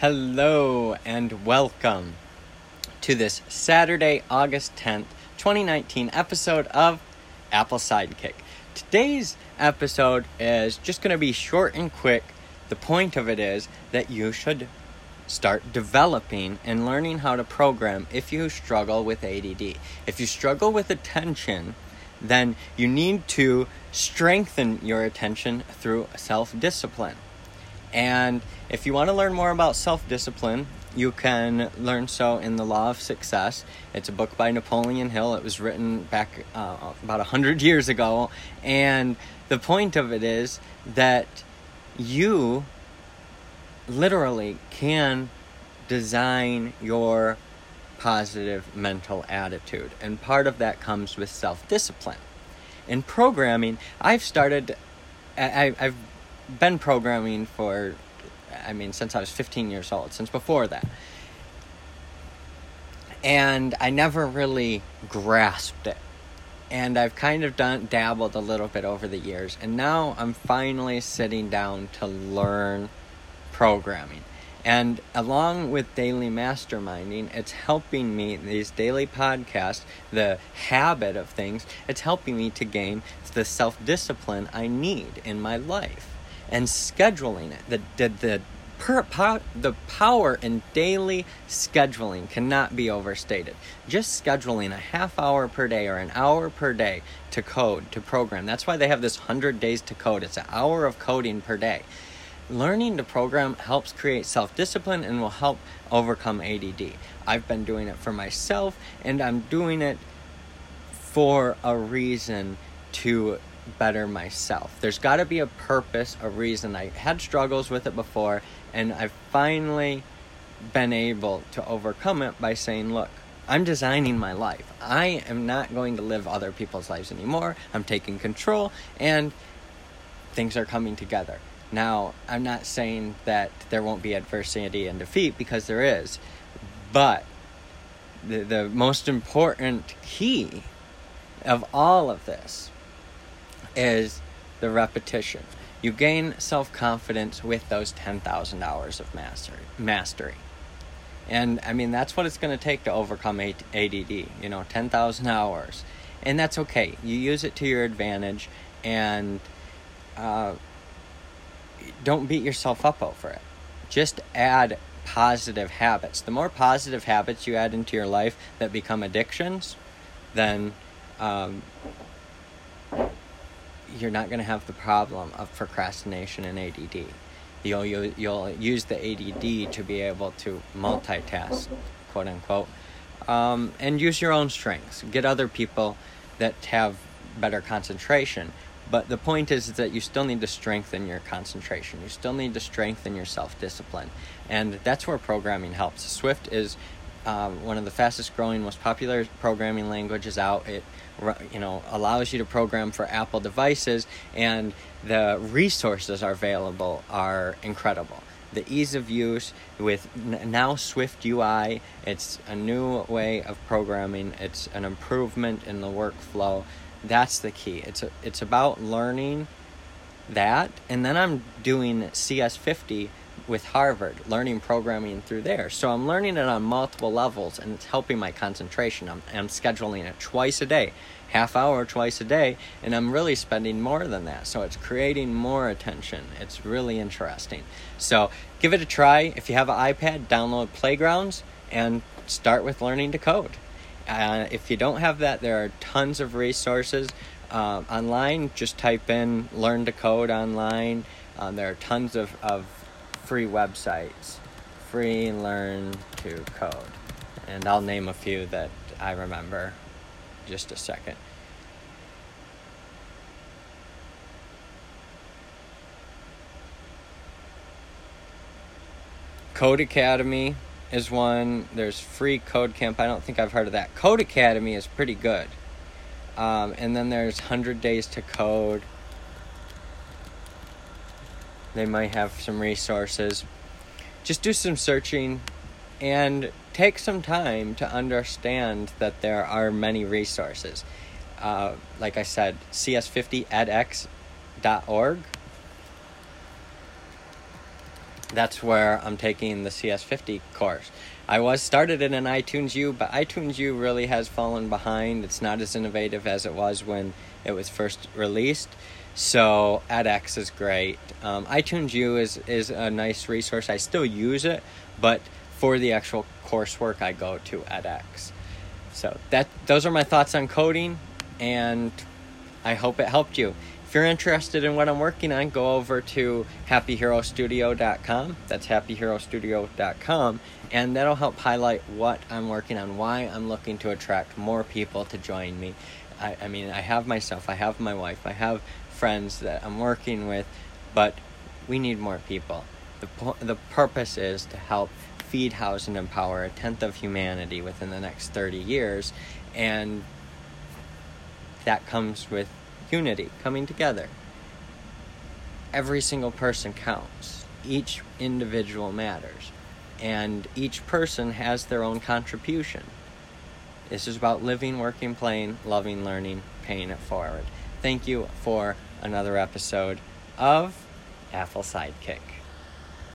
Hello and welcome to this Saturday, August 10th, 2019 episode of Apple Sidekick. Today's episode is just going to be short and quick. The point of it is that you should start developing and learning how to program if you struggle with ADD. If you struggle with attention, then you need to strengthen your attention through self discipline. And if you want to learn more about self discipline, you can learn so in The Law of Success. It's a book by Napoleon Hill. It was written back uh, about 100 years ago. And the point of it is that you literally can design your positive mental attitude. And part of that comes with self discipline. In programming, I've started, I, I've been programming for, I mean, since I was 15 years old, since before that. And I never really grasped it. And I've kind of done dabbled a little bit over the years. And now I'm finally sitting down to learn programming. And along with daily masterminding, it's helping me, these daily podcasts, the habit of things, it's helping me to gain the self discipline I need in my life and scheduling it. The, the, the, per, pow, the power in daily scheduling cannot be overstated. Just scheduling a half hour per day or an hour per day to code, to program. That's why they have this 100 days to code. It's an hour of coding per day. Learning to program helps create self discipline and will help overcome ADD. I've been doing it for myself and I'm doing it for a reason to better myself. There's got to be a purpose, a reason. I had struggles with it before, and I've finally been able to overcome it by saying, look, I'm designing my life. I am not going to live other people's lives anymore. I'm taking control, and things are coming together. Now, I'm not saying that there won't be adversity and defeat because there is, but the, the most important key of all of this is the repetition. You gain self confidence with those 10,000 hours of mastery. mastery. And I mean, that's what it's going to take to overcome ADD, you know, 10,000 hours. And that's okay. You use it to your advantage and uh, don't beat yourself up over it. Just add positive habits. The more positive habits you add into your life that become addictions, then um, you're not going to have the problem of procrastination and ADD. You'll, you'll, you'll use the ADD to be able to multitask, quote unquote, um, and use your own strengths. Get other people that have better concentration. But the point is, is that you still need to strengthen your concentration. You still need to strengthen your self discipline. And that's where programming helps. Swift is um, one of the fastest growing, most popular programming languages out. It you know allows you to program for Apple devices, and the resources are available are incredible. The ease of use with now Swift UI, it's a new way of programming. It's an improvement in the workflow. That's the key. It's a, it's about learning that, and then I'm doing CS50 with Harvard, learning programming through there. So I'm learning it on multiple levels and it's helping my concentration. I'm, I'm scheduling it twice a day, half hour twice a day, and I'm really spending more than that. So it's creating more attention. It's really interesting. So give it a try. If you have an iPad, download Playgrounds and start with learning to code. Uh, if you don't have that, there are tons of resources uh, online. Just type in Learn to Code online. Um, there are tons of, of free websites, free learn to code. And I'll name a few that I remember just a second. Codecademy is one. There's free Code Camp. I don't think I've heard of that. Codecademy is pretty good. Um, and then there's 100 Days to Code. They might have some resources. Just do some searching and take some time to understand that there are many resources. Uh, like I said, cs50edx.org. that's where I'm taking the CS50 course. I was started in an iTunes U, but iTunes U really has fallen behind. It's not as innovative as it was when it was first released. So edX is great. Um, iTunes U is is a nice resource. I still use it, but for the actual coursework, I go to edX. So that those are my thoughts on coding, and I hope it helped you. If you're interested in what I'm working on, go over to happyherostudio.com. That's happyherostudio.com, and that'll help highlight what I'm working on, why I'm looking to attract more people to join me. I, I mean, I have myself, I have my wife, I have friends that I'm working with, but we need more people. The, the purpose is to help feed, house, and empower a tenth of humanity within the next 30 years, and that comes with unity, coming together. Every single person counts, each individual matters, and each person has their own contribution. This is about living, working, playing, loving, learning, paying it forward. Thank you for another episode of Apple Sidekick.